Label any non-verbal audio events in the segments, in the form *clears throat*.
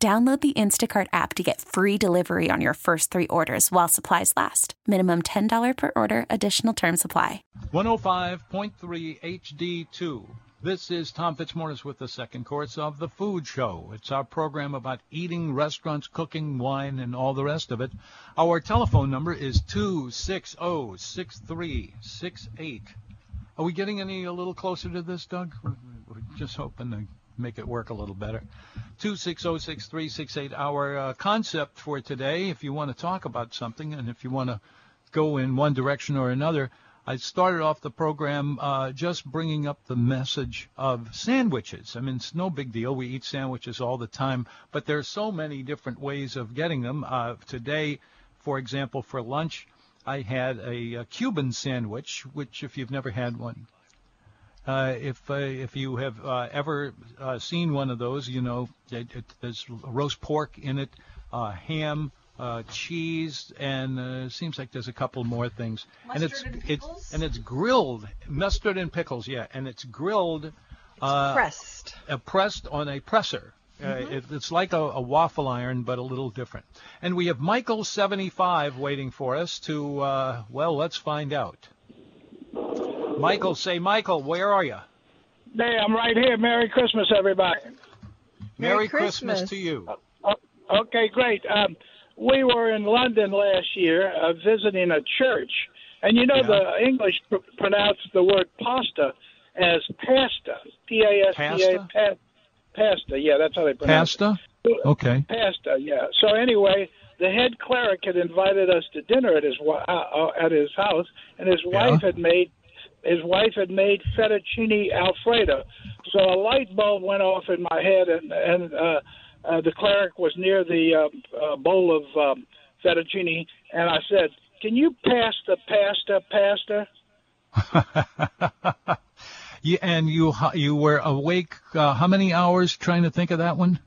Download the Instacart app to get free delivery on your first three orders while supplies last. Minimum $10 per order, additional term supply. 105.3 HD2. This is Tom Fitzmaurice with the second course of The Food Show. It's our program about eating, restaurants, cooking, wine, and all the rest of it. Our telephone number is 260-6368. Are we getting any a little closer to this, Doug? We're just hoping to make it work a little better. 2606368. Our uh, concept for today, if you want to talk about something and if you want to go in one direction or another, I started off the program uh, just bringing up the message of sandwiches. I mean, it's no big deal. We eat sandwiches all the time, but there's so many different ways of getting them. Uh, today, for example, for lunch, I had a, a Cuban sandwich, which if you've never had one, uh, if uh, if you have uh, ever uh, seen one of those, you know it, it, there's roast pork in it, uh, ham, uh, cheese, and uh, seems like there's a couple more things. Mustard and it's and it's and it's grilled mustard and pickles, yeah, and it's grilled. uh, pressed. uh, pressed on a presser. Uh, it, it's like a, a waffle iron, but a little different. And we have Michael 75 waiting for us to, uh, well, let's find out. Michael, say, Michael, where are you? Hey, I'm right here. Merry Christmas, everybody. Merry Christmas. Christmas. to you. Oh, okay, great. Um, we were in London last year uh, visiting a church, and you know Yeah. the English pr- pronounce the word pasta as pasta. P A S T A. Pasta? Pasta. Yeah, that's how they pronounce Pasta? it. Pasta. Okay. Pasta. Yeah. So anyway, the head cleric had invited us to dinner at his uh, uh, at his house, and his Yeah. wife had made his wife had made fettuccine alfredo. So a light bulb went off in my head, and and uh, uh, the cleric was near the uh, uh, bowl of um, fettuccine, and I said, "Can you pass the pasta, pasta?" *laughs* you, and you you were awake uh, how many hours trying to think of that one?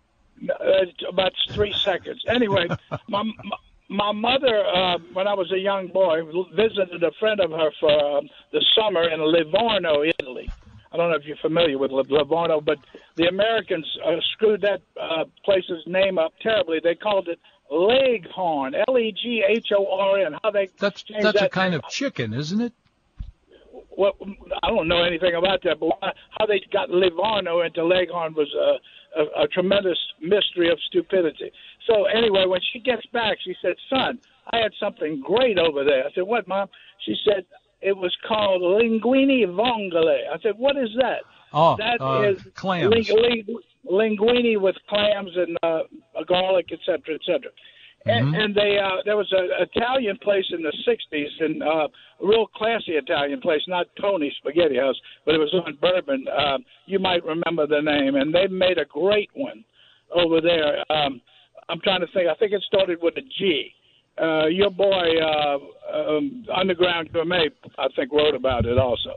uh, about three seconds. Anyway, *laughs* my my mother, uh, when I was a young boy, visited a friend of her for um, the summer in Livorno, Italy. I don't know if you're familiar with Livorno, but the Americans uh, screwed that uh, place's name up terribly. They called it Leghorn, L-E-G-H-O-R-N. How they That's that's a kind name. of chicken, isn't it? well, I don't know anything about that, but how they got Livorno into Leghorn was a, a, a tremendous mystery of stupidity. So anyway, when she gets back, she said, "Son, I had something great over there." I said, "What, Mom?" She said, "It was called linguini vongole." I said, "What is that?" Oh, That uh, is clams. ling- ling- linguine with clams and uh, garlic, et cetera, et cetera. And, and they uh, there was an Italian place in the '60s, and uh, a real classy Italian place, not Tony's Spaghetti House, but it was on Bourbon. Uh, you might remember the name, and they made a great one over there. Um, I'm trying to think. I think it started with a G. Uh, your boy uh, um, Underground Gourmet, I think, wrote about it also.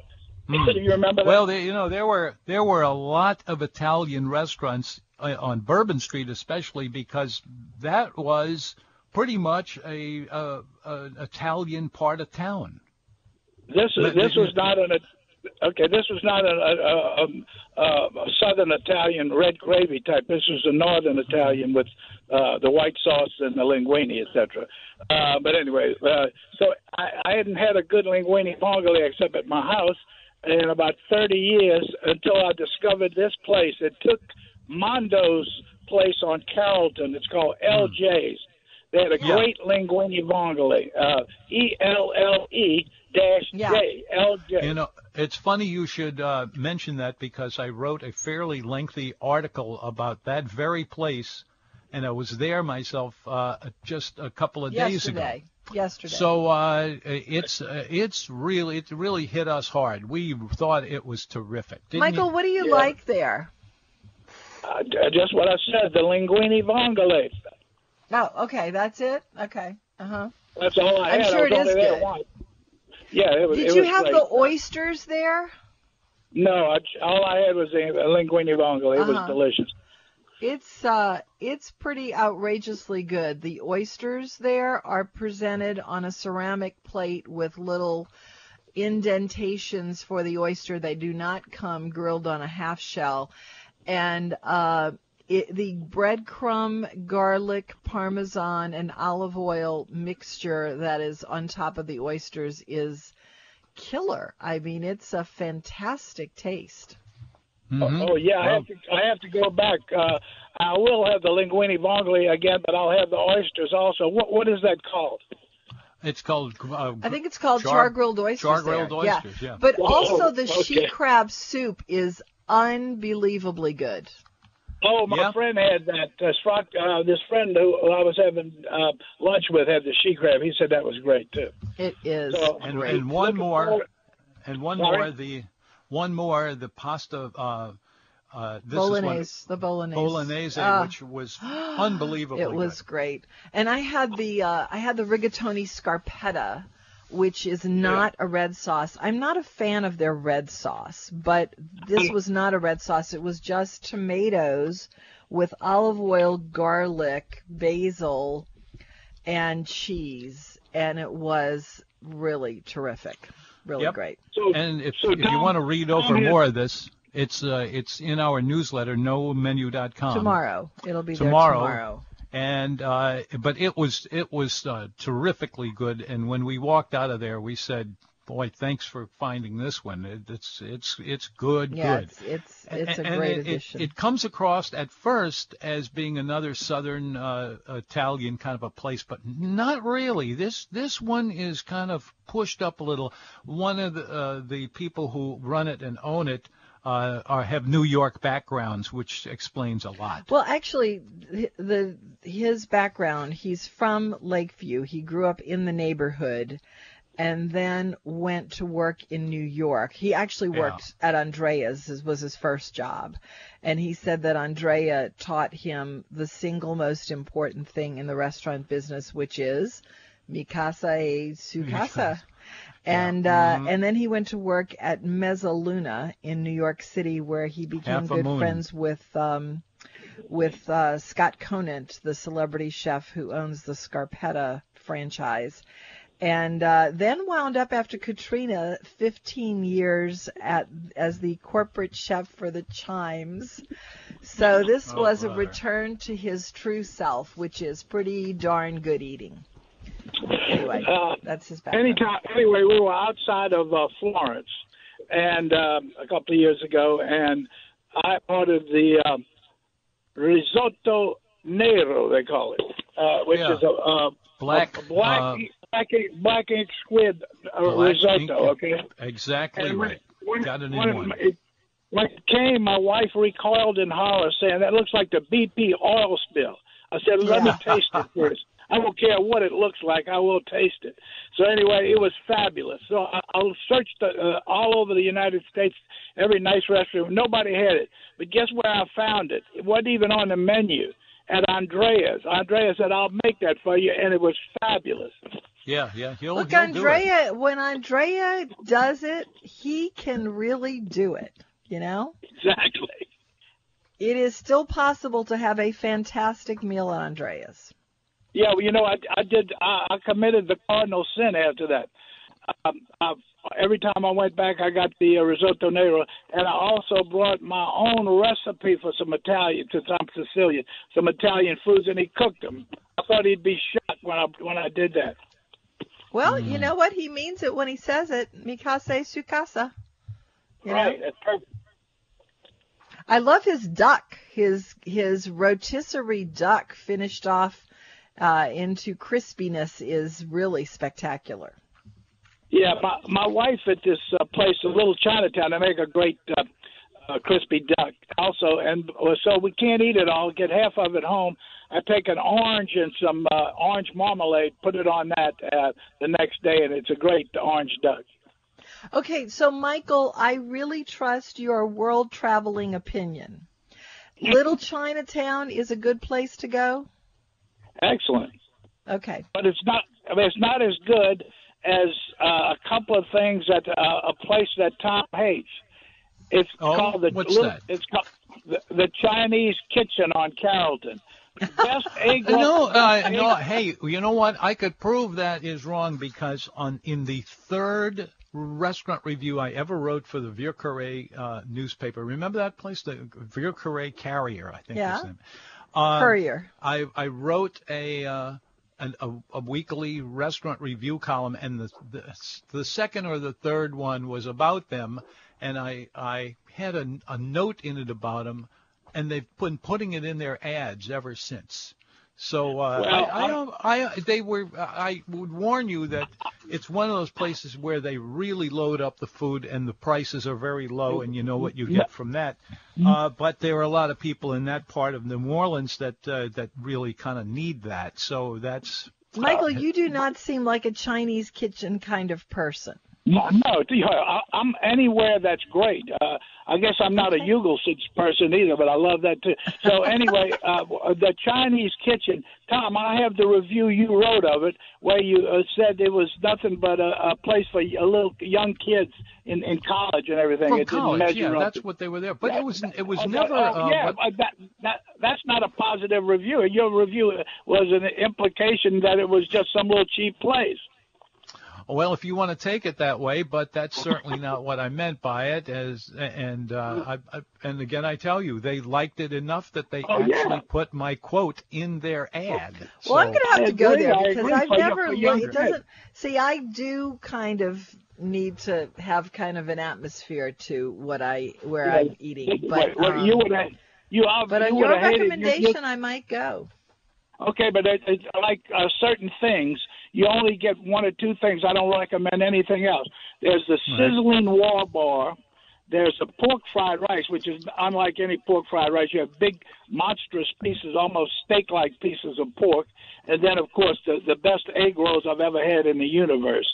Do you remember that? Well, there, you know, there were there were a lot of Italian restaurants uh, on Bourbon Street, especially because that was pretty much a, uh an Italian part of town. This is this was not an okay. This was not a, a, a, a southern Italian red gravy type. This was a northern Italian with uh, the white sauce and the linguine, etc. Uh, but anyway, uh, so I, I hadn't had a good linguine vongole except at my house in about 30 years until I discovered this place. It took Mondo's place on Carrollton. It's called LJ's. They had a Yeah. great linguine vongole. Uh, E L L E dash J L J. You know, it's funny you should uh, mention that because I wrote a fairly lengthy article about that very place, and I was there myself uh, just a couple of days ago. Yesterday. Yesterday. So uh, it's uh, it's really it really hit us hard. We thought it was terrific. Didn't Michael, you? what do you Yeah. like there? Uh, just what I said, the linguine vongole. Oh, okay, that's it. Okay. Uh huh. That's all I I'm had. sure I was it is there good. once. Yeah, it was. Did it you was have great. the oysters there? No, I, all I had was a, a linguine vongole. It Uh-huh. was delicious. It's uh it's pretty outrageously good. The oysters there are presented on a ceramic plate with little indentations for the oyster. They do not come grilled on a half shell. And uh it, the breadcrumb, garlic, parmesan, and olive oil mixture that is on top of the oysters is killer. I mean, it's a fantastic taste. Mhm. Oh yeah, I have to. I have to go back. Uh, I will have the linguine vongole again, but I'll have the oysters also. What what is that called? It's called. Uh, I think it's called Char- char grilled oysters. char-grilled there. oysters, yeah. But Whoa, also the okay. she crab soup is unbelievably good. Oh, my Yeah. friend had that. Uh, Sprock, uh, this friend who I was having uh, lunch with had the she crab. He said that was great too. It is So- and, great. and one Looking more, forward- and one Sorry? more. The one more. The pasta. Uh, uh, this bolognese, is the bolognese. bolognese, Ah, which was unbelievable. *gasps* it was good. great. And I had the uh, I had the rigatoni scarpetta, which is not a red sauce. I'm not a fan of their red sauce, but this was not a red sauce. It was just tomatoes with olive oil, garlic, basil, and cheese, and it was really terrific. Really Yep. great. So, And if, so if you want to read over had- more of this, it's uh, it's in our newsletter, nomenu.com. tomorrow. It'll be tomorrow. there tomorrow. And uh, but it was it was uh, terrifically good. And when we walked out of there, we said, "Boy, thanks for finding this one. It, it's it's it's good, Yeah, good." it's it's, it's a And great it, it- addition. It, comes across at first as being another southern uh, Italian kind of a place, but not really. This this one is kind of pushed up a little. One of the uh, the people who run it and own it uh, are have New York backgrounds, which explains a lot. Well, actually, the his background, he's from Lakeview. He grew up in the neighborhood and then went to work in New York. He actually Yeah. worked at Andrea's was his first job. And he said that Andrea taught him the single most important thing in the restaurant business, which is mikasa e su casa. And uh, Mhm. and then he went to work at Mezzaluna in New York City, where he became good moon. friends with um, with uh, Scott Conant, the celebrity chef who owns the Scarpetta franchise, and uh, then wound up after Katrina 15 years at as the corporate chef for the Chimes. So this Oh, was a return to his true self, which is pretty darn good eating. Anyway, Uh, that's his background. Anytime, anyway, we were outside of uh, Florence, and um, a couple of years ago, and I ordered the um, risotto nero, they call it, uh, which Yeah. is a, a Black, a black, uh, black, ink- black ink squid uh, black risotto. ink- Okay. Exactly And right. when, Got it in when, one. It, when it came, my wife recoiled in horror, saying that looks like the BP oil spill. I said, let me taste it first. I don't care what it looks like. I will taste it. So anyway, it was fabulous. So I, I searched the, uh, all over the United States, every nice restaurant. Nobody had it. But guess where I found it? It wasn't even on the menu at Andrea's. Andrea said, "I'll make that for you," and it was fabulous. Yeah, yeah. He'll, Look, he'll do it. Andrea, when Andrea does it, he can really do it. You know, Exactly. it is still possible to have a fantastic meal at Andrea's. Yeah, well, you know, I, I did. I, I committed the cardinal sin after that. Um, I, every time I went back, I got the uh, risotto nero, and I also brought my own recipe for some Italian, since I'm Sicilian, some Italian foods, and he cooked them. I thought he'd be shocked when I when I did that. Well, Hmm. you know what? He means it when he says it. Mi casa su casa. You know? right, that's perfect. I love his duck. His his rotisserie duck finished off uh, into crispiness is really spectacular. Yeah, my my wife at this uh, place, a little Chinatown, they make a great uh, uh, crispy duck also, and so we can't eat it all. Get half of it home. I take an orange and some uh, orange marmalade, put it on that uh, the next day, and it's a great orange duck. Okay, so Michael, I really trust your world traveling opinion. *laughs* Little Chinatown is a good place to go. Excellent. Okay. But it's not. I mean, it's not as good as uh, a couple of things at uh, a place that Tom hates. It's Oh, called the what's little, that? It's called the, the Chinese Kitchen on Carrollton. Best *laughs* egg. No, uh, no. Hey, you know what? I could prove that is wrong because on in the third restaurant review I ever wrote for the Vieux Carre uh, newspaper. Remember that place, the Vieux Carre Carrier, I think. Yeah. Courier. I I wrote a. Uh, an, a, a weekly restaurant review column, and the, the the second or the third one was about them, and I I had a, a note in it about them, and they've been putting it in their ads ever since. So uh, Well, I, I, don't, I they were I would warn you that it's one of those places where they really load up the food and the prices are very low and you know what you get from that. Uh, but there are a lot of people in that part of New Orleans that uh, that really kind of need that. So that's Michael, you do not seem like a Chinese kitchen kind of person. No, no, yeah, I, I'm anywhere that's great. Uh, I guess I'm not a Yugel's person either, but I love that too. So anyway, *laughs* uh, the Chinese kitchen, Tom, I have the review you wrote of it, where you uh, said it was nothing but a, a place for a little young kids in in college and everything. from it didn't college. Yeah, that's to- what they were there. But it was it was Okay, never. uh, Uh, yeah, that that that's not a positive review. Your review was an implication that it was just some little cheap place. Well, if you want to take it that way, but that's certainly not what I meant by it. As and uh, I, I, and again, I tell you, they liked it enough that they Oh, yeah. actually put my quote in their ad. Well, I'm going to have to go there because I've never for It doesn't. See, I do kind of need to have kind of an atmosphere to what I where I'm eating. But Wait, wait, um, you would have you, ob- but you on your have hated you- you- recommendation, I might go. Okay, but it, it, like uh, certain things, you only get one or two things. I don't recommend anything else. There's the sizzling war bar. There's the pork fried rice, which is unlike any pork fried rice. You have big, monstrous pieces, almost steak-like pieces of pork, and then, of course, the the best egg rolls I've ever had in the universe.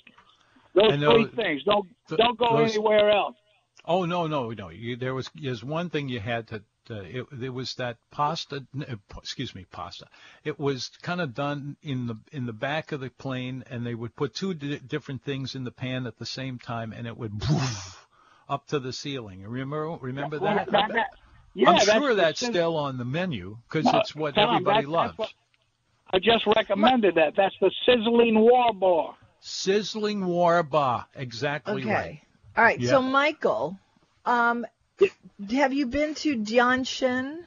Those And three things. Don't th- don't go those- anywhere else. Oh no, no, no. You, there was there's one thing you had to. Uh, it, it was that pasta. n- uh, p- Excuse me, pasta. It was kind of done in the in the back of the plane, and they would put two di- different things in the pan at the same time, and it would woof up to the ceiling. Remember remember that? That- that- yeah, I'm that's sure the that's still on the menu because No, it's what Tom, everybody that- loves. that's what- I just recommended that. That's the sizzling war bar. Sizzling war bar, exactly Okay. right. All right. So, Michael, um, have you been to Jianshen?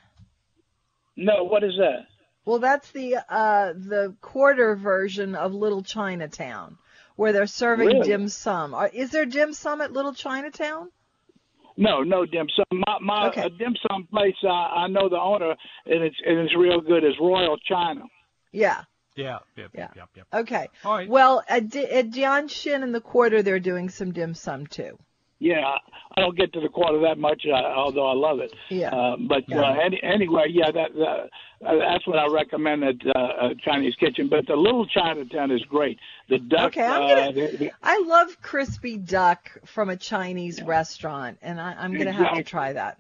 No, what is that? Well, that's the uh, the quarter version of Little Chinatown, where they're serving Really? dim sum. Is there dim sum at Little Chinatown? No, no dim sum. My, my Okay. a dim sum place. Uh, I know the owner, and it's and it's real good. Is Royal China. Yeah. Yeah, yep, Yeah. yep, yep. Okay. All right. Well, at, Di- at Jianshin in the quarter, they're doing some dim sum too. Yeah, I don't get to the quarter that much, uh, although I love it. Yeah. Uh, but Yeah. uh, any, anyway, yeah, that, that uh, that's what I recommend at uh, uh, Chinese Kitchen. But the little Chinatown is great. The duck. Okay, I'm uh, gonna- the- the- I love crispy duck from a Chinese restaurant, and I, I'm going to have to try that.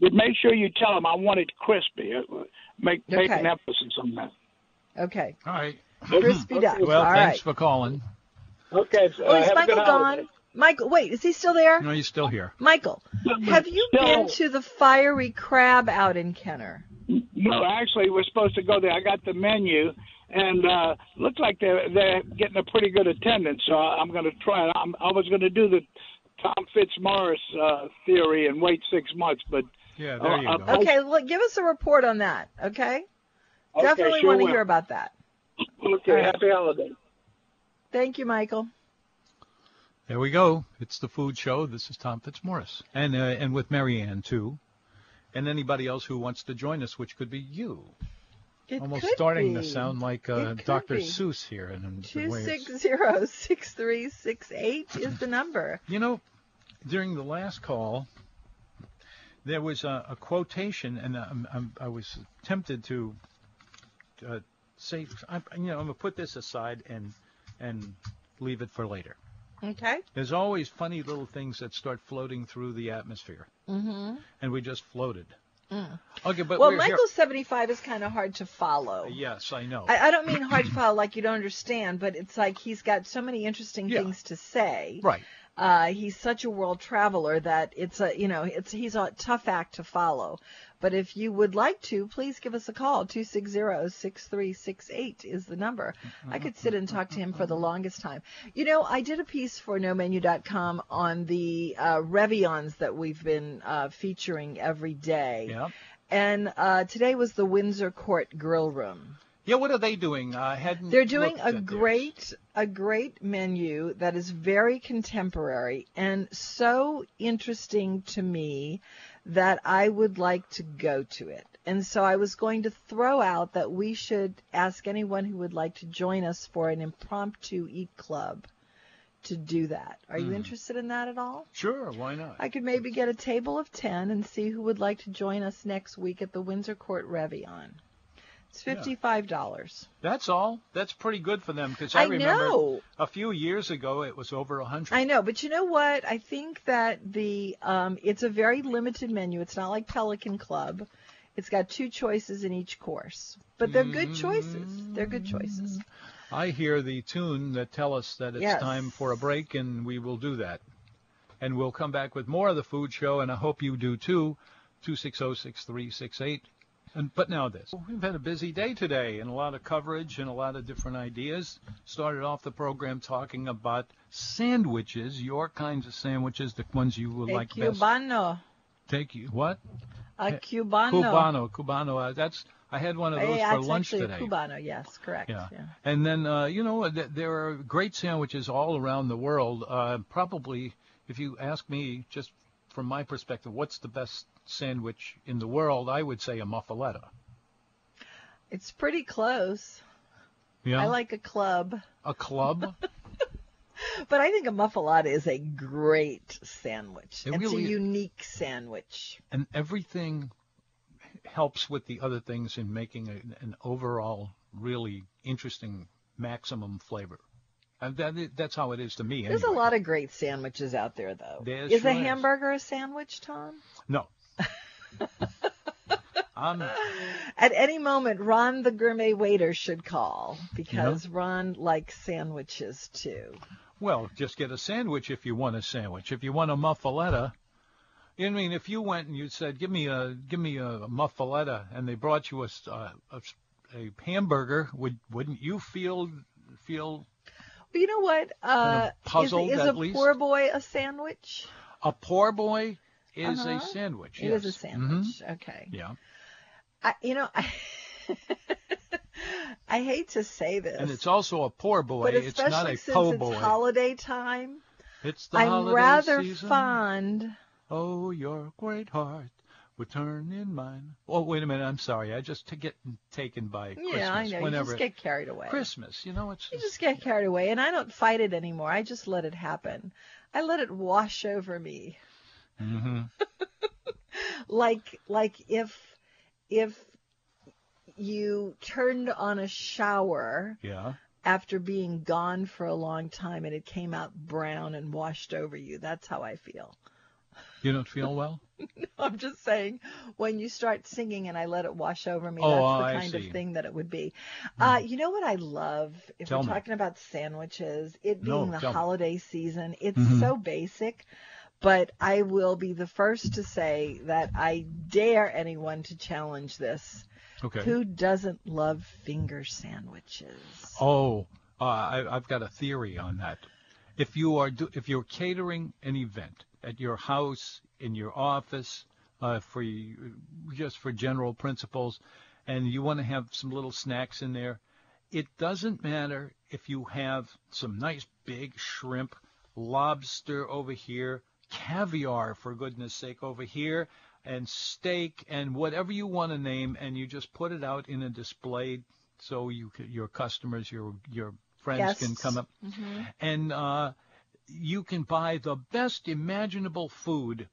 but make sure you tell them I want it crispy. Uh, Make make Okay. an emphasis on that. Okay. All right. Crispy duck. Well, All thanks right. for calling. Okay. So, Oh, uh, is Michael gone? Michael, wait, is he still there? No, you're still here. Michael, have you Still- been to the Fiery Crab out in Kenner? No, actually, we're supposed to go there. I got the menu, and uh, looks like they're they're getting a pretty good attendance. So I'm going to try it. I'm, I was going to do the Tom Fitzmaurice uh, theory and wait six months, but Yeah, there you Uh, go. Okay, look, give us a report on that, okay? Okay, Definitely sure want to will. hear about that. okay. All right. Happy holiday. Thank you, Michael. There we go. It's the food show. This is Tom Fitzmaurice, and uh, and with Marianne too, and anybody else who wants to join us, which could be you. It Almost could starting be. to sound like uh, Dr. be. Seuss here. And in the Two way six it's- zero six three six eight is the number. You know, during the last call, there was a, a quotation, and I'm, I'm, I was tempted to uh, say, I, you know, I'm gonna put this aside and and leave it for later. Okay. There's always funny little things that start floating through the atmosphere, Mm-hmm. and we just floated. Mm. Okay, but Well, we're here- 75 is kind of hard to follow. Yes, I know. I, I don't mean hard to follow like you don't understand, but it's like he's got so many interesting Yeah. things to say. right. Uh, he's such a world traveler that it's a you know it's he's a tough act to follow. But if you would like to, please give us a call. 260-6368 is the number. I could sit and talk to him for the longest time. You know, I did a piece for nomenu.com on the uh, Reveillons that we've been uh, featuring every day. Yeah. And uh, today was the Windsor Court Grill Room. Yeah, what are they doing? I hadn't. They're doing a great a great menu that is very contemporary and so interesting to me that I would like to go to it. And so I was going to throw out that we should ask anyone who would like to join us for an impromptu eat club to do that. Are Hmm. you interested in that at all? Sure, why not? I could maybe get a table of 10 and see who would like to join us next week at the Windsor Court Reveillon. It's $55. That's all. That's pretty good for them because I, I remember know. a few years ago it was over a hundred. I know, but you know what? I think that the um, it's a very limited menu. It's not like Pelican Club. It's got two choices in each course, but they're good choices. They're good choices. I hear the tune that tell us that it's Yes. time for a break, and we will do that. And we'll come back with more of the food show, and I hope you do too. Two six zero six three six eight. And but now this. We've had a busy day today, and a lot of coverage and a lot of different ideas. Started off the program talking about sandwiches, your kinds of sandwiches, the ones you would A like best. cubano, Take you what? a cubano. Cubano, cubano. Uh, that's I had one of those Yeah, for it's lunch today. a cubano. Yes, correct. Yeah. yeah. And then, uh, you know, th- there are great sandwiches all around the world. Uh, probably, if you ask me, just from my perspective, what's the best sandwich in the world? I would say a muffaletta. It's pretty close. Yeah. I like a club, a club. *laughs* but I think a muffaletta is a great sandwich. It it's really- a unique sandwich. and everything helps with the other things in making a, an overall really interesting maximum flavor. Uh, and that, that's how it is to me. There's a lot of great sandwiches out there, though. There is sure a is. hamburger a sandwich, Tom? No. *laughs* I'm, At any moment, Ron the gourmet waiter should call because Ron likes sandwiches too. Well, just get a sandwich if you want a sandwich. If you want a muffaletta, I mean, if you went and you said, "Give me a, give me a muffaletta," and they brought you a a hamburger, would wouldn't you feel feel But you know what? Uh, puzzled, is, is a least? poor boy a sandwich? a poor boy is a Uh-huh. sandwich? It is a sandwich. Okay. Mhm. Yeah, I, you know, I, *laughs* I hate to say this, and it's also a poor boy. but It's not a since po it's boy. holiday time, it's the I'm holiday rather season. fond. Oh, your great heart would turn in mine. Oh, wait a minute. I'm sorry. I just to get taken by Christmas. Yeah, I know. You just get carried away. Christmas, you know, it's You just get carried away, and I don't fight it anymore. I just let it happen. I let it wash over me. hmm *laughs* like like if if you turned on a shower yeah. after being gone for a long time and it came out brown and washed over you that's how i feel You don't feel well? *laughs* i'm just saying when you start singing and i let it wash over me Oh, that's the kind of thing that it would be uh, you know what i love if Tell we're me. talking about sandwiches it No, being the tell me. holiday season it's Mhm. so basic but I will be the first to say that I dare anyone to challenge this. Okay. Who doesn't love finger sandwiches? Oh, uh, I, I've got a theory on that. If you are do, if you're catering an event at your house, in your office, uh, for you, just for general principles, and you want to have some little snacks in there, it doesn't matter if you have some nice big shrimp, lobster over here, caviar for goodness sake over here, and steak and whatever you want to name, and you just put it out in a display so you your customers, your your friends can come up, and uh, you can buy the best imaginable food,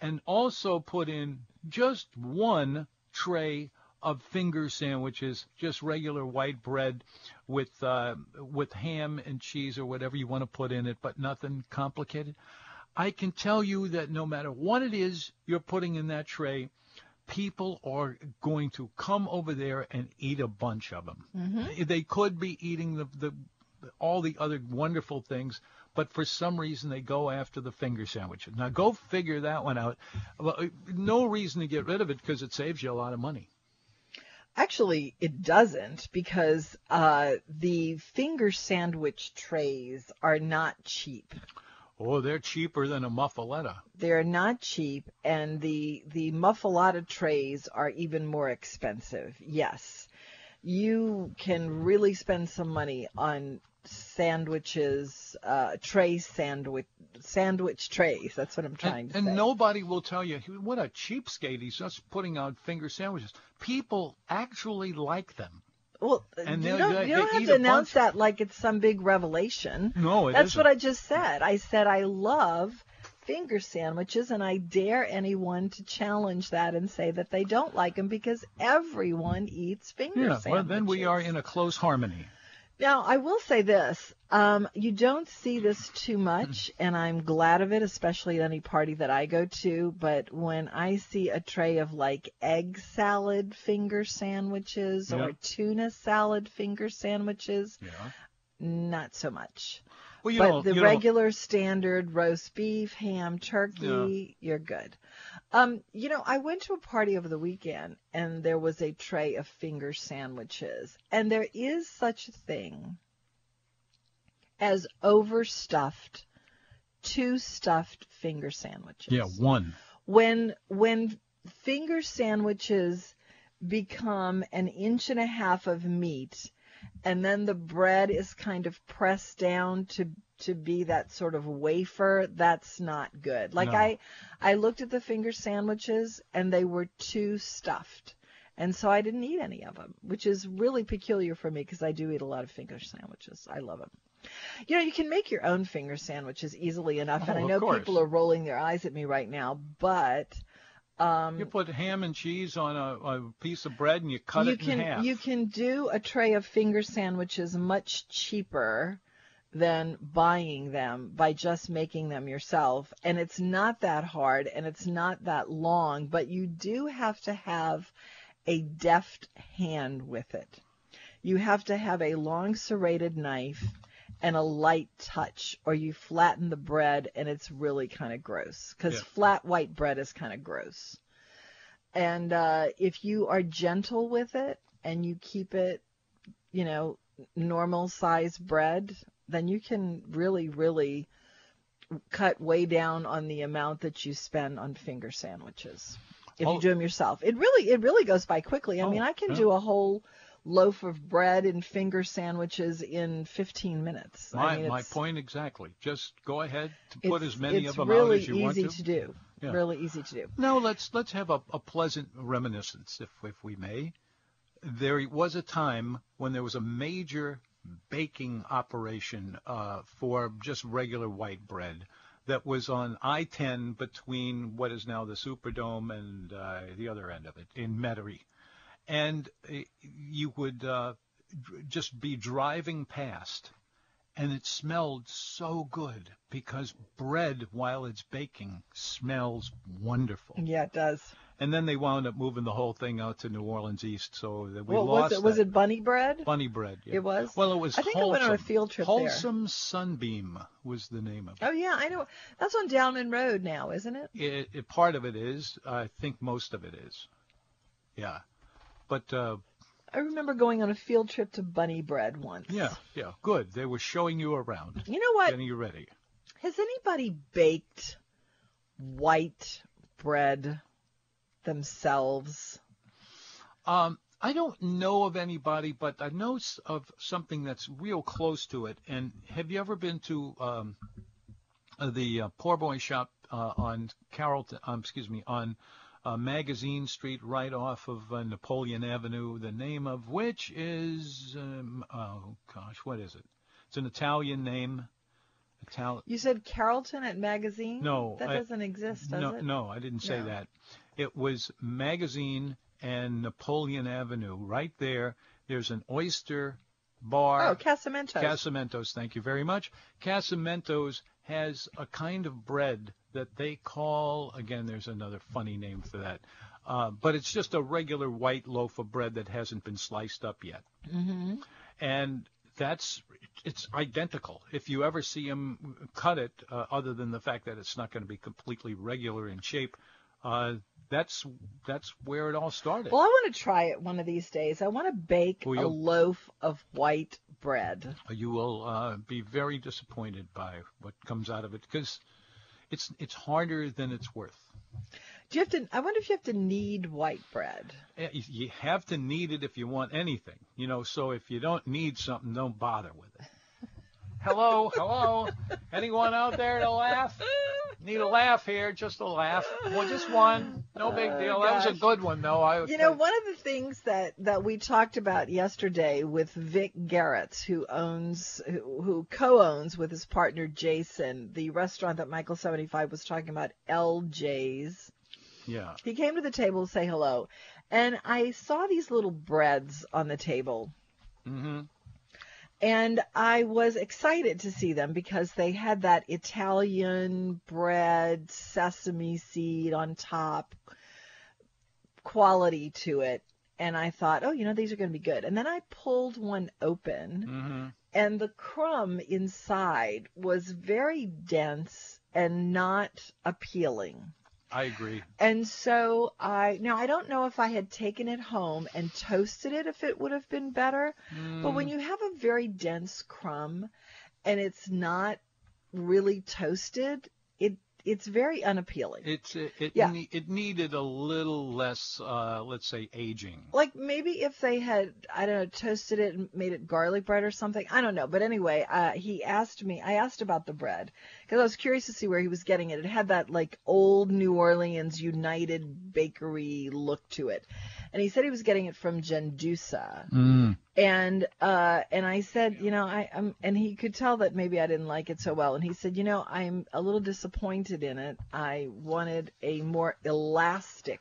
and also put in just one tray of finger sandwiches, just regular white bread with uh, with ham and cheese or whatever you want to put in it, but nothing complicated. I can tell you that no matter what it is you're putting in that tray, people are going to come over there and eat a bunch of them. Mm-hmm. They could be eating the, the all the other wonderful things, but for some reason they go after the finger sandwiches. Now go figure that one out. No reason to get rid of it because it saves you a lot of money. Actually, it doesn't because uh, the finger sandwich trays are not cheap. Oh, they're cheaper than a muffaletta. They're not cheap, and the the muffaletta trays are even more expensive. Yes, you can really spend some money on sandwiches, uh, tray sandwich sandwich trays. That's what I'm trying and, to and say. And nobody will tell you what a cheapskate. He's just putting out finger sandwiches. People actually like them. Well, And you don't, they- you don't have to announce bunch. that like it's some big revelation. No, it That's isn't. what I just said. I said I love finger sandwiches, and I dare anyone to challenge that and say that they don't like them because everyone eats finger Yeah, sandwiches. well, then we are in a close harmony. Now, I will say this. Um, you don't see this too much, and I'm glad of it, especially at any party that I go to. But when I see a tray of like egg salad finger sandwiches Yeah. or tuna salad finger sandwiches, Yeah. not so much. Well, you but the regular standard roast beef, ham, turkey, you're good. Um, you know, I went to a party over the weekend and there was a tray of finger sandwiches. And there is such a thing as overstuffed, two stuffed finger sandwiches yeah, one. when when finger sandwiches become an inch and a half of meat and then the bread is kind of pressed down to to be that sort of wafer that's not good like No. i i looked at the finger sandwiches and they were too stuffed and so i didn't eat any of them which is really peculiar for me because i do eat a lot of finger sandwiches i love them you know, you can make your own finger sandwiches easily enough, and Oh, I know course. people are rolling their eyes at me right now, but um, You put ham and cheese on a, a piece of bread and you cut you it can in half. you can do a tray of finger sandwiches much cheaper than buying them by just making them yourself, and it's not that hard and it's not that long, but you do have to have a deft hand with it. You have to have a long serrated knife and a light touch, or you flatten the bread and it's really kind of gross. Because Yeah. flat white bread is kind of gross. And uh, if you are gentle with it and you keep it, you know, normal size bread, then you can really, really cut way down on the amount that you spend on finger sandwiches if Oh. you do them yourself. It really, it really goes by quickly. I Oh, mean, I can yeah. do a whole loaf of bread and finger sandwiches in 15 minutes. my, I mean, my point exactly. Just go ahead to put as many of them really out as you want to. It's really easy to. do. Yeah. Really easy to do. Now let's let's have a, a pleasant reminiscence, if if we may. There was a time when there was a major baking operation uh, for just regular white bread that was on I-10 between what is now the Superdome and uh, the other end of it in Metairie, and uh, you would uh, just be driving past and it smelled so good because bread while it's baking smells wonderful. Yeah, it does. And then they wound up moving the whole thing out to New Orleans East, so that we What lost was it? Was it bunny bread? bunny bread? yeah. It was? Well, it was I think I went on a field trip there. Holsum Sunbeam was the name of it. Oh yeah, I know. That's on Downman Road now, isn't it? It, it part of it is. I think most of it is. Yeah, but uh, I remember going on a field trip to Bunny Bread once. yeah, yeah, good. They were showing you around, You know what? getting you ready. Has anybody baked white bread themselves? Um, I don't know of anybody, but I know of something that's real close to it. And have you ever been to um, the uh, Poor Boy Shop uh, on Carrollton? Um, excuse me, on uh, Magazine Street, right off of uh, Napoleon Avenue. The name of which is um, oh gosh, what is it? It's an Italian name. You said Carrollton at Magazine? No, That I- doesn't exist, does no, it? no, I didn't say No. that. It was Magazine and Napoleon Avenue. Right there, there's an oyster bar. Oh, Casamentos. Casamentos, thank you very much. Casamentos has a kind of bread that they call, again, there's another funny name for that. uh, but it's just a regular white loaf of bread that hasn't been sliced up yet. Mm-hmm. And that's it's identical. If you ever see them cut it, uh, other than the fact that it's not going to be completely regular in shape, uh, that's that's where it all started. Well, I want to try it one of these days. I want to bake Well, a loaf of white bread. you will uh, be very disappointed by what comes out of it because it's it's harder than it's worth. Do you have to? I wonder if you have to knead white bread. Eh, You you have to knead it if you want anything, you know. So if you don't need something, don't bother with it. Hello, hello. Anyone out there to laugh? Need a laugh here, just a laugh. Well, just one. No big Oh, deal. That was a good one, though. I You know, one of the things that that we talked about yesterday with Vic Garrett, who owns, who, who co-owns with his partner Jason, the restaurant that Michael seventy five was talking about, LJ's. Yeah. He came to the table to say hello, and I saw these little breads on the table. hmm And I was excited to see them because they had that Italian bread, sesame seed on top quality to it. And I thought, oh, you know, these are going to be good. And then I pulled one open, hmm and the crumb inside was very dense and not appealing. I agree. And so I now I don't know if I had taken it home and toasted it if it would have been better. But Mm. when you have a very dense crumb and it's not really toasted, it it's very unappealing. It's it it, Yeah. ne- it needed a little less, uh, let's say, aging. like maybe if they had I don't know toasted it and made it garlic bread or something. I don't know. But anyway, uh, he asked me. I asked about the bread because I was curious to see where he was getting it. It had that like old New Orleans United Bakery look to it, and he said he was getting it from Gendusa. Mm. and uh and I said, you know, I'm, and he could tell that maybe I didn't like it so well and he said, you know, I'm a little disappointed in it. I wanted a more elastic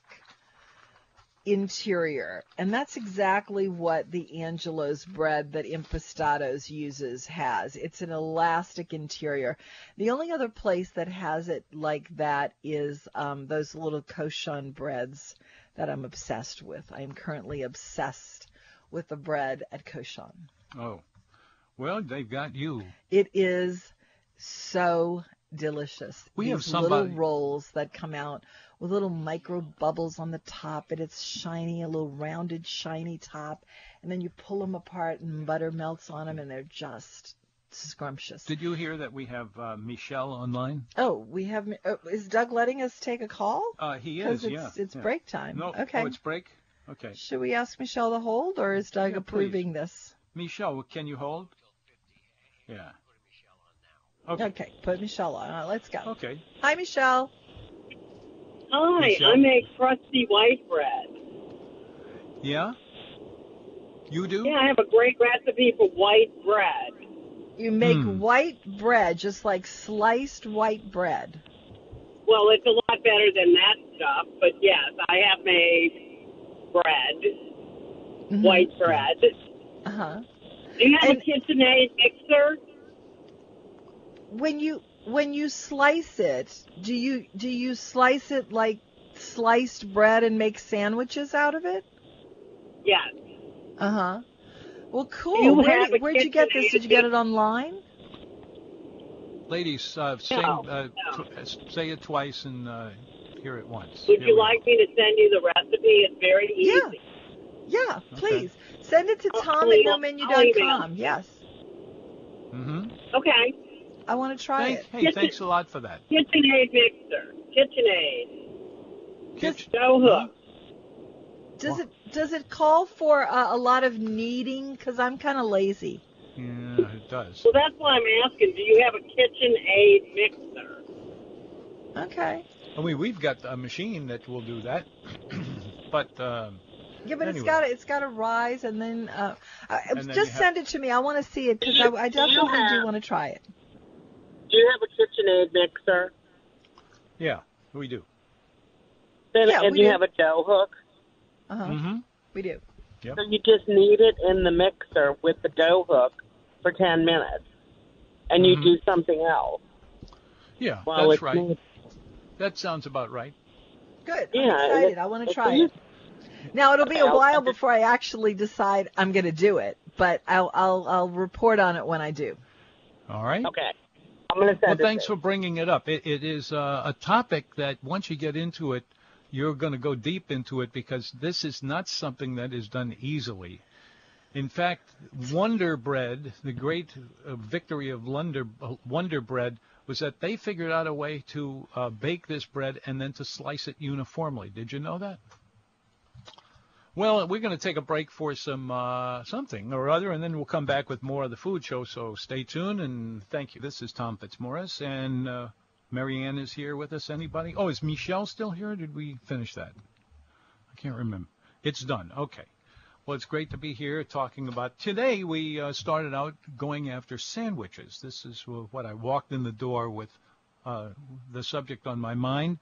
interior. And that's exactly what the Angelo's bread that Impastato's uses has. It's an elastic interior. The only other place that has it like that is um, those little Cochon breads that I'm obsessed with. I am currently obsessed with the bread at Cochon. Oh, well, they've got you. It is so delicious. We have These somebody- little rolls that come out with little micro bubbles on the top, and it's shiny, a little rounded, shiny top, and then you pull them apart, and butter melts on them, and they're just scrumptious. Did you hear that we have uh, Michelle online? oh, we have. Uh, is Doug letting us take a call? Uh, he is. it's yeah. it's yeah. break time. No. Okay. Oh, it's break. Okay. Should we ask Michelle to hold, or is Doug Yeah, please. approving this? Michelle, can you hold? Yeah. Okay. Okay, put Michelle on. Let's go. Okay. Hi, Michelle. Hi, Michelle? I make crusty white bread. Yeah. You do? Yeah, I have a great recipe for white bread. You make Hmm. white bread, just like sliced white bread. Well, it's a lot better than that stuff, but yes, I have made bread, Mhm. white bread. Uh-huh. Do you have And- a KitchenAid mixer? When you when you slice it, do you do you slice it like sliced bread and make sandwiches out of it? Yes. Uh-huh. Well, cool. you Where, have a where'd you get this? Did you get it online? Ladies, uh, sing, No, uh, no. tw- uh, say it twice and uh, hear it once. Would Here you we like me to send you the recipe? It's very easy. Yeah. Yeah, please. Send it to I'll- tom at email- nomenu.com. Yes. Mm-hmm. Okay. I want to try Thank, it. hey, Kitchen- thanks a lot for that. KitchenAid mixer. KitchenAid. Kitch- No hook. Does it does it call for uh, a lot of kneading cuz I'm kind of lazy. Yeah, it does. Well, that's why I'm asking. Do you have a KitchenAid mixer? Okay. I mean, we've got a machine that will do that, *clears throat* but um, Yeah, but it's Anyway. got to it's got to rise and then uh, uh, And then just you have- send it to me. I want to see it because I, I Do you definitely do want to try it. Do you have a KitchenAid mixer? yeah, we do. Then, Yeah, and we you do. have a dough hook? Uh-huh. Mm-hmm. We do. So you just knead it in the mixer with the dough hook for 10 minutes. And you Mhm. do something else Yeah, while that's right. kneaded. That sounds about right. Good. Yeah, I'm excited. it- I want to try it. Now it'll be a while before I actually decide I'm going to do it, but I'll I'll I'll report on it when I do. All right. Okay. I'm going to Well, send it. thanks for bringing it up. It, it is uh, a topic that once you get into it, you're going to go deep into it because this is not something that is done easily. In fact, Wonder Bread, the great uh, victory of Wonder, uh, Wonder Bread, was that they figured out a way to uh, bake this bread and then to slice it uniformly. Did you know that? Well, we're going to take a break for some uh, something or other, and then we'll come back with more of the food show. So stay tuned and thank you. This is Tom Fitzmorris, and uh, Marianne is here with us. Anybody? Oh, is Michelle still here? Did we finish that? I can't remember. It's done. Okay. Well, it's great to be here talking about. Today we uh, started out going after sandwiches. This is what I walked in the door with uh, the subject on my mind.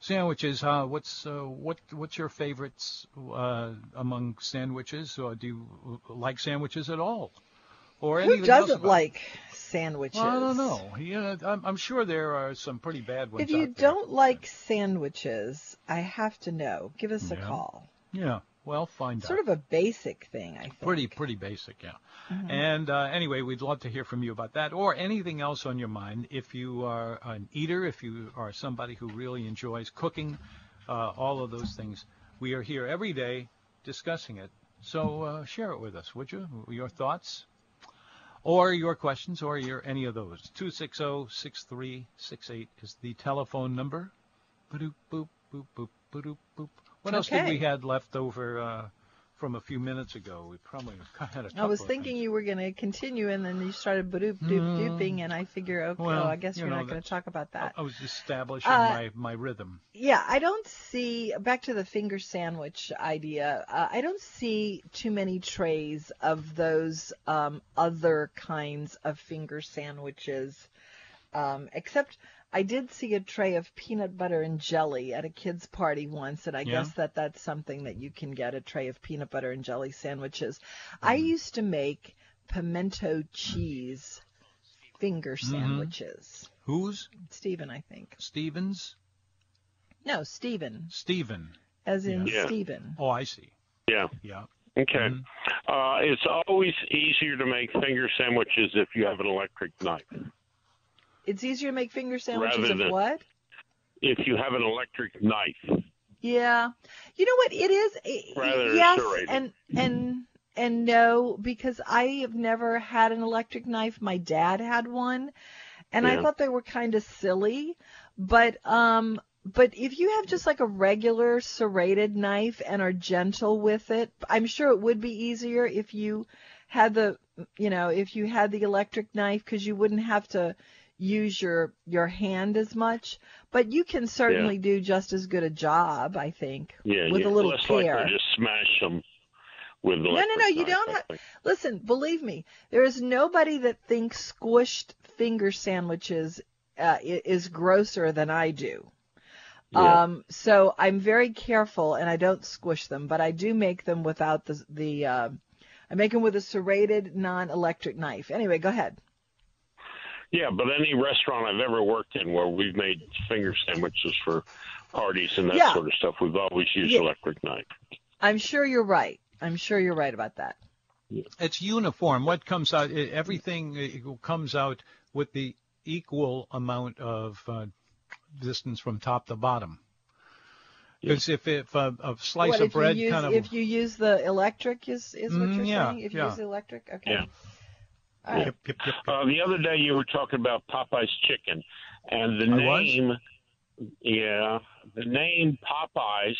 Sandwiches. Uh, what's uh, what what's your favorites uh, among sandwiches? Or do you like sandwiches at all? Or Who doesn't like sandwiches? Well, I don't know. Yeah, I'm, I'm sure there are some pretty bad ones. If you don't like sandwiches, I have to know. Give us a call. yeah, well, find Sort out. Sort of a basic thing, I think. Pretty, pretty basic, yeah. Mm-hmm. And uh, anyway, we'd love to hear from you about that or anything else on your mind. If you are an eater, if you are somebody who really enjoys cooking, uh, all of those things, we are here every day discussing it. So uh, share it with us, would you? Your thoughts, or your questions, or your any of those. Two six zero six three six eight is the telephone number. Ba-doop, boop, boop, boop, boop. What else did we had left over uh, from a few minutes ago? We probably *laughs* had a couple I was thinking you were going to continue, and then you started doop doop dooping, and I figure, okay, Well, oh, I guess you're know, not going to talk about that. I was establishing Uh, my, my rhythm. Yeah, I don't see back to the finger sandwich idea. Uh, I don't see too many trays of those um, other kinds of finger sandwiches, um, except I did see a tray of peanut butter and jelly at a kids' party once, and I Yeah. guess that that's something that you can get a tray of peanut butter and jelly sandwiches. I Mm-hmm. used to make pimento cheese finger Mm-hmm. sandwiches. Who's Stephen, I think. Stevens? No, Stephen, Stephen. as in Yeah. Stephen. Oh, I see. Yeah. Yeah. Okay. Mhm. Uh, it's always easier to make finger sandwiches if you have an electric knife. It's easier to make finger sandwiches of what? If you have an electric knife, Yeah. You know what? It is. Rather yes, serrated. and and and no, because I have never had an electric knife. My dad had one, and I thought they were kind of silly. But um, but if you have just like a regular serrated knife and are gentle with it, I'm sure it would be easier if you had the you know if you had the electric knife because you wouldn't have to use your your hand as much but you can certainly do just as good a job i think yeah, with yeah. a little less care. likely to smash them with no electric no you don't have listen believe me there is nobody that thinks squished finger sandwiches uh, is grosser than i do. Yeah. um so i'm very careful and i don't squish them but i do make them without the the uh, i make them with a serrated non-electric knife. Anyway go ahead Yeah, but any restaurant I've ever worked in where we've made finger sandwiches for parties and that Yeah. sort of stuff, we've always used Yeah. electric knife. i'm sure you're right i'm sure you're right about that It's uniform. What comes out, everything uh, comes out with the equal amount of uh, distance from top to bottom. Because if, if a, a slice what, of if bread you use, kind of if you use the electric is is what Mm, you're yeah, saying? If you yeah. use the electric, okay. Right. Yep, yep, yep. Uh, the other day you were talking about Popeye's chicken, and the I was? name, yeah, the name Popeyes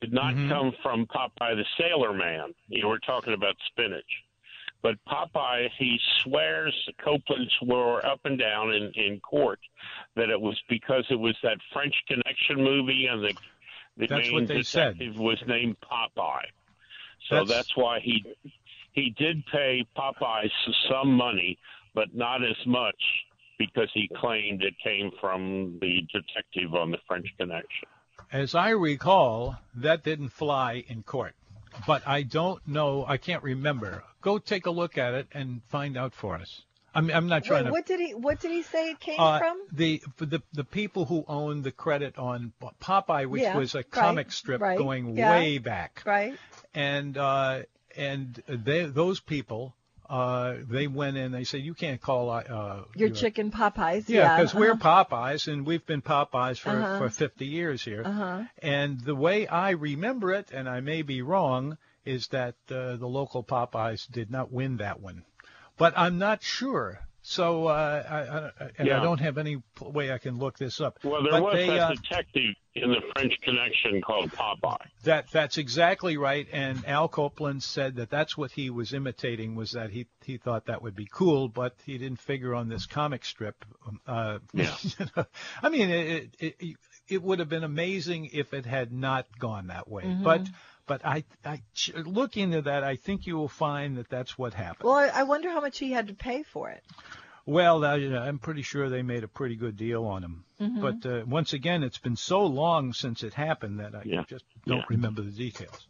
did not Mhm. come from Popeye the Sailor Man. You were talking about spinach. But Popeye, he swears, Copeland swore up and down in, in court that it was because it was that French Connection movie and the, the That's main what they said. detective was named Popeye. So That's- that's why he he did pay Popeye some money, but not as much because he claimed it came from the detective on the French Connection. As I recall, that didn't fly in court. But I don't know, I can't remember. Go take a look at it and find out for us. I'm, I'm not trying Wait, to. what did he What did he say it came Uh, from? the for the the people who owned the credit on Popeye, which Yeah, was a right, comic strip right, going yeah. way back, Right. and uh, and they, those people uh, they went in. They said you can't call uh, Your chicken Popeyes. Yeah, Yeah, because we're uh-huh. Popeyes and we've been Popeyes for, Uh-huh. for 50 years here. Uh-huh. And the way I remember it, and I may be wrong, is that uh, the local Popeyes did not win that one. But I'm not sure. So, uh, I, I, and I don't have any way I can look this up. Well, there but was they, that uh, detective in the French Connection called Popeye. That that's exactly right. And Al Copeland said that that's what he was imitating was that he he thought that would be cool, but he didn't figure on this comic strip. Um, Uh, *laughs* Yeah. you know, I mean, it, it it it would have been amazing if it had not gone that way. Mm-hmm. But but I I look into that. I think you will find that that's what happened. Well, I, I wonder how much he had to pay for it. Well, uh, you know, I'm pretty sure they made a pretty good deal on him. Mm-hmm. But uh, once again, it's been so long since it happened that I Yeah. just don't Yeah. remember the details.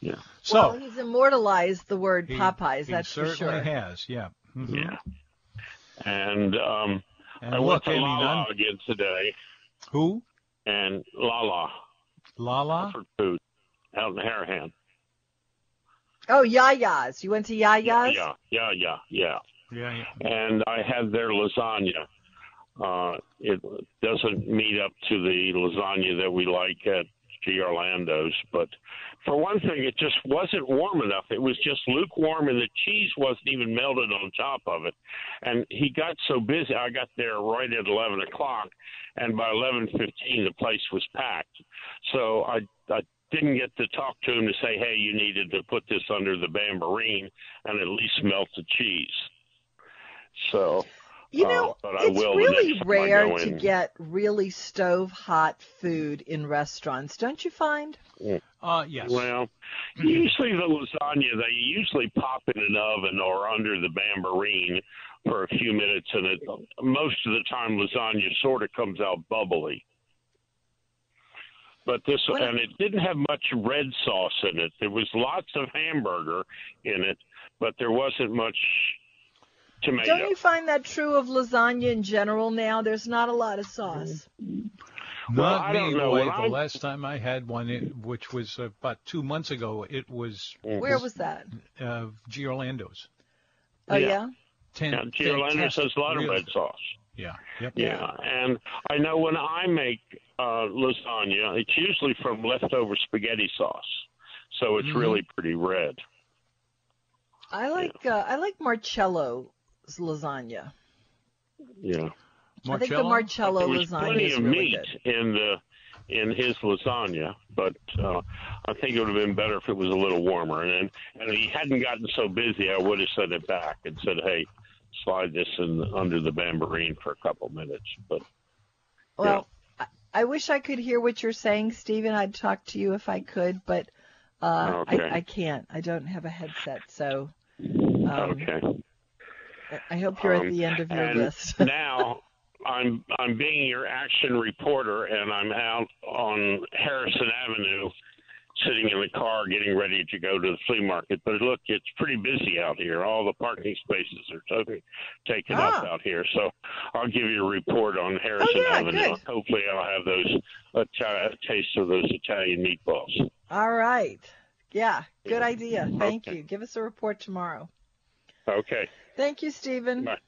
Yeah. So. well, he's immortalized the word He- Popeyes. he that's for certainly sure. has, yeah. Mhm. Yeah. And um, And I look, went to Amy Lala Nunn, again today, who? and Lala Lala? for food out in Harahan. Oh, Yaya's. You went to Yaya's? Yeah, yeah, yeah, yeah. Yeah, yeah. And I had their lasagna. Uh, it doesn't meet up to the lasagna that we like at G. Orlando's, but for one thing, it just wasn't warm enough. It was just lukewarm, and the cheese wasn't even melted on top of it. And he got so busy. I got there right at eleven o'clock, and by eleven fifteen, the place was packed. So I, I didn't get to talk to him to say, "Hey, you needed to put this under the bambarine and at least melt the cheese." So You Uh, know, but I it's will really next time I rare to get really stove hot food in restaurants, don't you find? Uh, yes. Well, usually the lasagna they usually pop in an oven or under the bambarine for a few minutes, and it most of the time lasagna sort of comes out bubbly. But this What- and it didn't have much red sauce in it. There was lots of hamburger in it, but there wasn't much tomato. Don't you find that true of lasagna in general now? There's not a lot of sauce. Well, Not I me, don't the know. way the I- last time I had one, it, which was about two months ago, it was Where was that? uh, G. Orlando's. Oh, Yeah. yeah? Ten, Yeah, G. Orlando's has a lot of really- red sauce. Yeah, yep. Yeah, and I know when I make uh, lasagna, it's usually from leftover spaghetti sauce, so it's Mhm. really pretty red. I like uh, I like Marcello's lasagna. Yeah, I think the Marcello? Marcello there was lasagna plenty is of really meat good. in the in his lasagna, but uh, I think it would have been better if it was a little warmer. And and if he hadn't gotten so busy, I would have sent it back and said, "Hey, slide this in under the bambarine for a couple minutes." But Well, I, I wish I could hear what you're saying, Stephen. I'd talk to you if I could, but uh, Okay. I, I can't. I don't have a headset, so um, okay. I- hope you're at Um, the end of your list. *laughs* now I'm I'm being your action reporter, and I'm out on Harrison Avenue, sitting in the car, getting ready to go to the flea market. But look, it's pretty busy out here. All the parking spaces are totally taken up Ah. out here. So I'll give you a report on Harrison yeah, Avenue. good. Hopefully, I'll have those a, a taste of those Italian meatballs. All right. Yeah, good idea. Thank Okay. you. Give us a report tomorrow. Okay. Thank you, Stephen. Bye.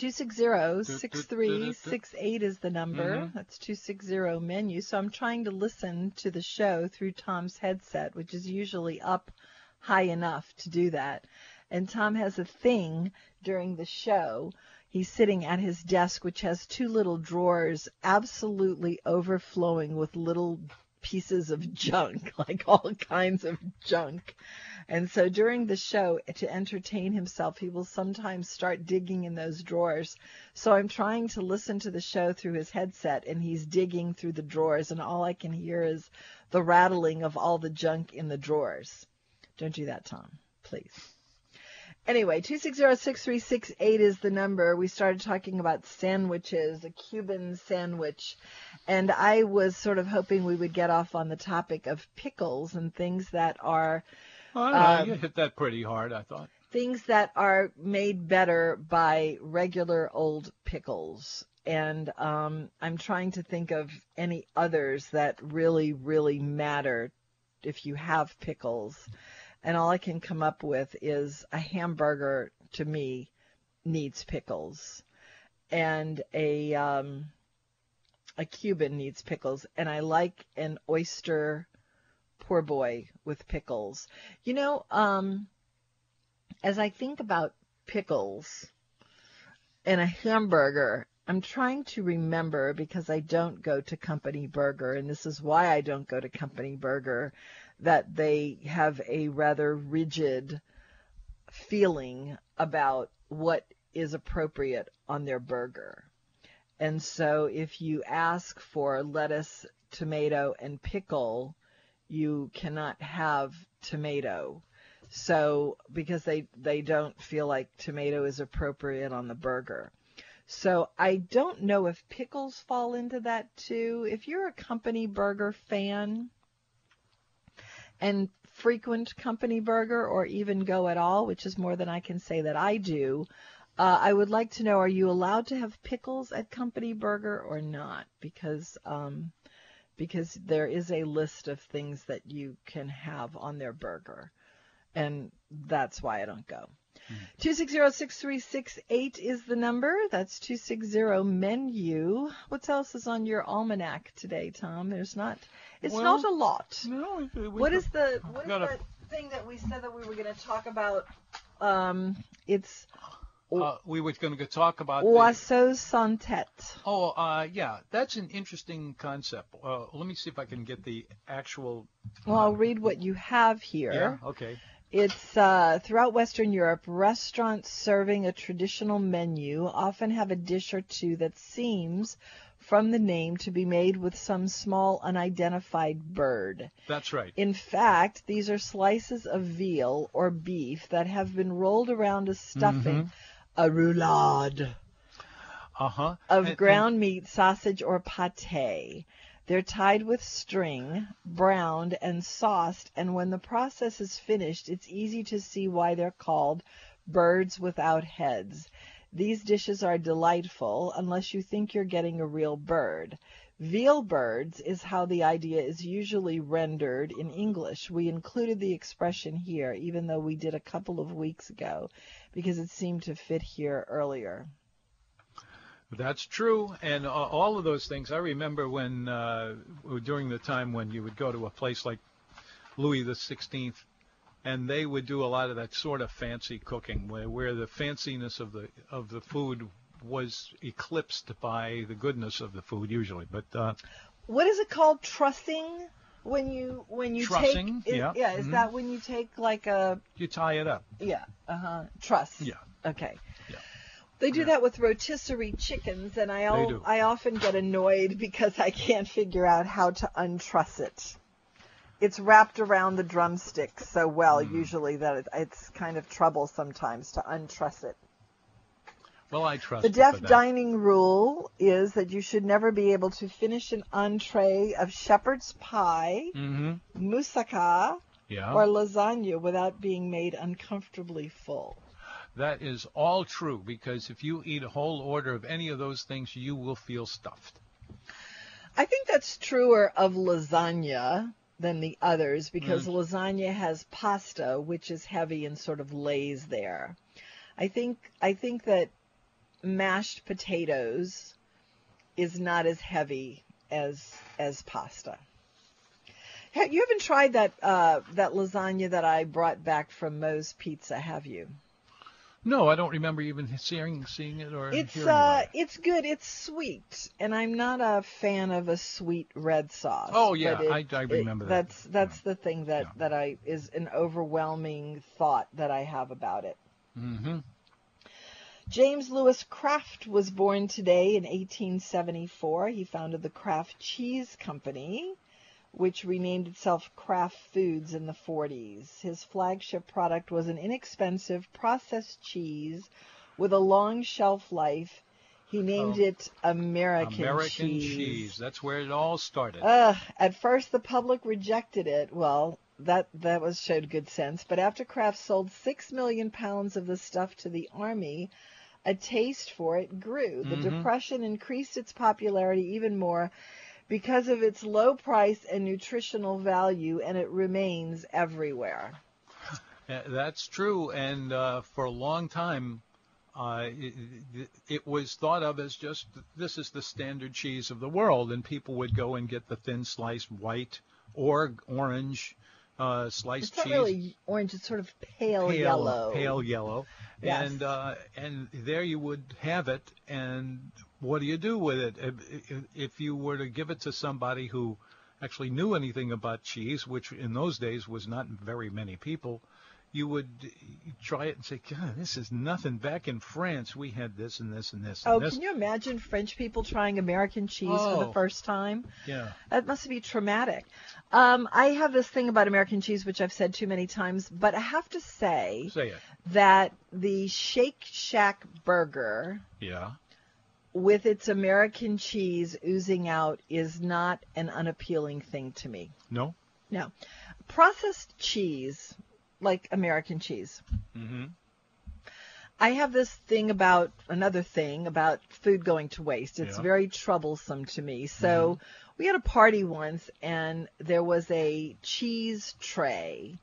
260-6368 is the number. Mhm. That's 260 menu. So I'm trying to listen to the show through Tom's headset, which is usually up high enough to do that. And Tom has a thing during the show. He's sitting at his desk, which has two little drawers absolutely overflowing with little pieces of junk, *laughs* like all kinds of junk. And so during the show, to entertain himself, he will sometimes start digging in those drawers. So I'm trying to listen to the show through his headset, and he's digging through the drawers, and all I can hear is the rattling of all the junk in the drawers. Don't do that, Tom, please. Anyway, 260-6368 is the number. We started talking about sandwiches, a Cuban sandwich, and I was sort of hoping we would get off on the topic of pickles and things that are know, Um, you hit that pretty hard, I thought. things that are made better by regular old pickles. And um, I'm trying to think of any others that really, really matter if you have pickles. And all I can come up with is a hamburger to me needs pickles, and a um, a Cuban needs pickles, and I like an oyster poor boy with pickles. You know, um, as I think about pickles and a hamburger, I'm trying to remember because I don't go to Company Burger, and this is why I don't go to Company Burger, that they have a rather rigid feeling about what is appropriate on their burger. And so if you ask for lettuce, tomato, and pickle, you cannot have tomato. So because they they don't feel like tomato is appropriate on the burger. So I don't know if pickles fall into that too. If you're a company burger fan and frequent company burger or even go at all, which is more than I can say that I do, uh, I would like to know, are you allowed to have pickles at Company Burger or not? Because um, because there is a list of things that you can have on their burger, and that's why I don't go. Two six zero six three six eight is the number. That's two six zero menu. What else is on your almanac today, Tom? There's not. It's Well, not a lot. No, we- we What the what is that thing that we said that we were going to talk about? Um, it's Uh, we were going to talk about. the- oiseau sans tête. Oh, uh, yeah, that's an interesting concept. Uh, let me see if I can get the actual. Well, I'll read what you have here. Yeah. Okay. It's uh, throughout Western Europe, restaurants serving a traditional menu often have a dish or two that seems, from the name, to be made with some small unidentified bird. That's right. In fact, these are slices of veal or beef that have been rolled around as stuffing, a roulade Uh huh. of ground meat, sausage, or pate. They're tied with string, browned, and sauced, and when the process is finished, it's easy to see why they're called birds without heads. These dishes are delightful unless you think you're getting a real bird. Veal birds is how the idea is usually rendered in English. We included the expression here, even though we did a couple of weeks ago, because it seemed to fit here earlier. That's true, and uh, all of those things. I remember when uh, during the time when you would go to a place like Louis the Sixteenth, and they would do a lot of that sort of fancy cooking, where where the fanciness of the of the food was eclipsed by the goodness of the food usually. But uh, what is it called trussing when you when you Trussing, take is, yeah. is Mhm. that when you take like a you tie it up. yeah uh-huh truss Yeah. okay Yeah. They do that with rotisserie chickens and I I often get annoyed because I can't figure out how to untruss it it's wrapped around the drumstick so well Hmm. usually that it, it's kind of trouble sometimes to untruss it Well, I trust The deaf dining rule is that you should never be able to finish an entree of shepherd's pie, Mm-hmm. moussaka, Yeah. or lasagna without being made uncomfortably full. That is all true because if you eat a whole order of any of those things, you will feel stuffed. I think that's truer of lasagna than the others because Mm. lasagna has pasta, which is heavy and sort of lays there. I think I think that mashed potatoes is not as heavy as as pasta. You haven't tried that uh, that lasagna that I brought back from Moe's Pizza, have you? No, I don't remember even seeing seeing it or It's hearing uh, it. it's good. It's sweet, and I'm not a fan of a sweet red sauce. Oh, yeah, it- I- I it- remember that. That's that's the thing that Yeah. that I is an overwhelming thought that I have about it. Mm-hmm. James Lewis Kraft was born today in 1874. He founded the Kraft Cheese Company, which renamed itself Kraft Foods in the 40s. His flagship product was an inexpensive processed cheese with a long shelf life. He named Oh. it American, American cheese. That's where it all started. Ugh, at first the public rejected it. Well, that that was showed good sense. But after Kraft sold six million pounds of the stuff to the army, a taste for it grew. The Mm-hmm. depression increased its popularity even more because of its low price and nutritional value, and it remains everywhere. That's true, and uh, for a long time, uh, it, it, it was thought of as just this is the standard cheese of the world, and people would go and get the thin sliced white or orange uh, sliced It's not cheese. really orange; it's sort of pale, pale yellow. pale yellow, Yes. and uh, and there you would have it. And what do you do with it? If, you were to give it to somebody who actually knew anything about cheese, which in those days was not very many people, you would try it and say, "God, this is nothing." Back in France, we had this and this and this Oh, this. can you imagine French people trying American cheese for Oh. the first time? Yeah. That must be traumatic. Um, I have this thing about American cheese, which I've said too many times, but I have to say Say it. that the Shake Shack burger Yeah. With its American cheese oozing out is not an unappealing thing to me. No. No. Processed cheese, like American cheese. Mm-hmm. I have this thing about another thing about food going to waste. It's Yeah. Mm-hmm. very troublesome to me. So we had a party once and there was a cheese tray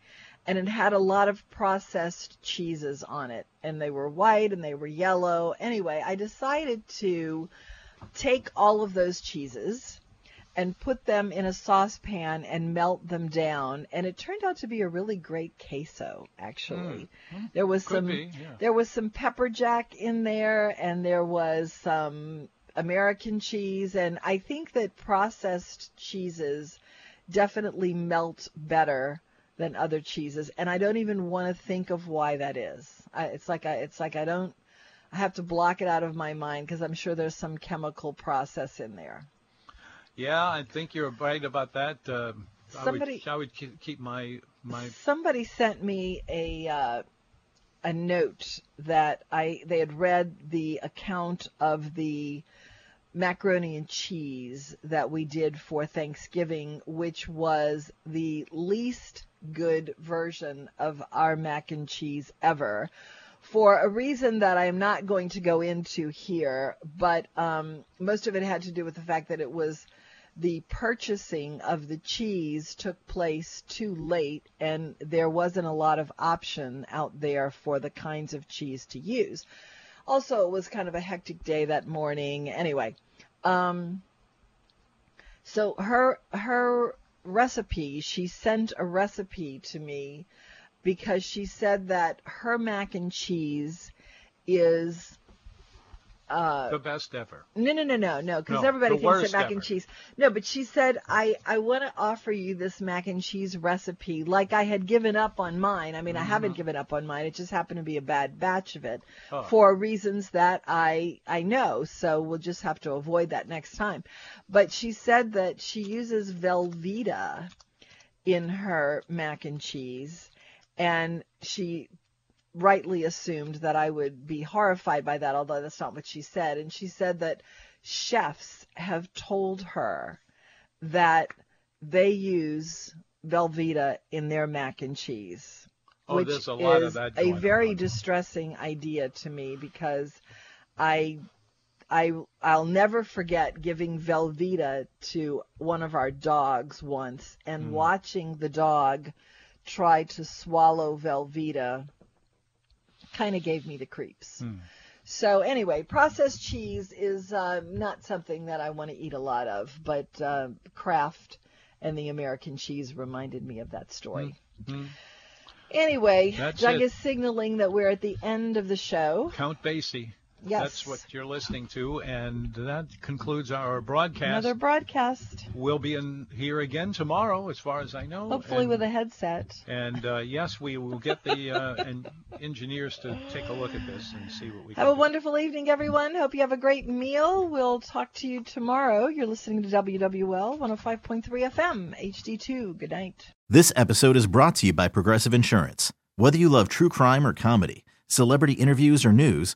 and it had a lot of processed cheeses on it and they were white and they were yellow. Anyway, I decided to take all of those cheeses and put them in a saucepan and melt them down and it turned out to be a really great queso actually. Hmm. Hmm. There was Could some be, yeah. there was some pepper jack in there and there was some American cheese and I think that processed cheeses definitely melt better than other cheeses and I don't even want to think of why that is. I, it's like I it's like I don't I have to block it out of my mind because I'm sure there's some chemical process in there. Yeah, I think you're right about that. Uh, Somebody- I would, I would keep my my Somebody sent me a uh, a note that I they had read the account of the macaroni and cheese that we did for Thanksgiving, which was the least good version of our mac and cheese ever. For a reason that I am not going to go into here, but um, most of it had to do with the fact that it was the purchasing of the cheese took place too late and there wasn't a lot of option out there for the kinds of cheese to use. Also, it was kind of a hectic day that morning. Anyway, um, so her her recipe, she sent a recipe to me because she said that her mac and cheese is uh, the best ever. no, no, no, no, no, because No, everybody thinks worst mac ever. and cheese. No, but she said, I, I want to offer you this mac and cheese recipe like I had given up on mine. I mean, I haven't given up on mine. It just happened to be a bad batch of it Oh. for reasons that I, I know. So we'll just have to avoid that next time. But she said that she uses Velveeta in her mac and cheese and she rightly assumed that I would be horrified by that, although that's not what she said. And she said that chefs have told her that they use Velveeta in their mac and cheese. Oh, which there's a lot of is that a very on. distressing idea to me because I I I'll never forget giving Velveeta to one of our dogs once and Hmm. watching the dog try to swallow Velveeta kind of gave me the creeps. Hmm. So anyway, processed cheese is uh, not something that I want to eat a lot of, but uh, Kraft and the American cheese reminded me of that story. Anyway, Hmm. That's Doug it. is signaling that we're at the end of the show. Count Basie. Yes. That's what you're listening to, and that concludes our broadcast. Another broadcast, We'll be in here again tomorrow, as far as I know. hopefully and, with a headset. And uh, yes, we will get the uh, en- engineers to take a look at this and see what we Have can a do. wonderful evening, everyone. Hope you have a great meal. We'll talk to you tomorrow. You're listening to WWL 105.3 FM, HD2. Good night. This episode is brought to you by Progressive Insurance. Whether you love true crime or comedy, celebrity interviews or news,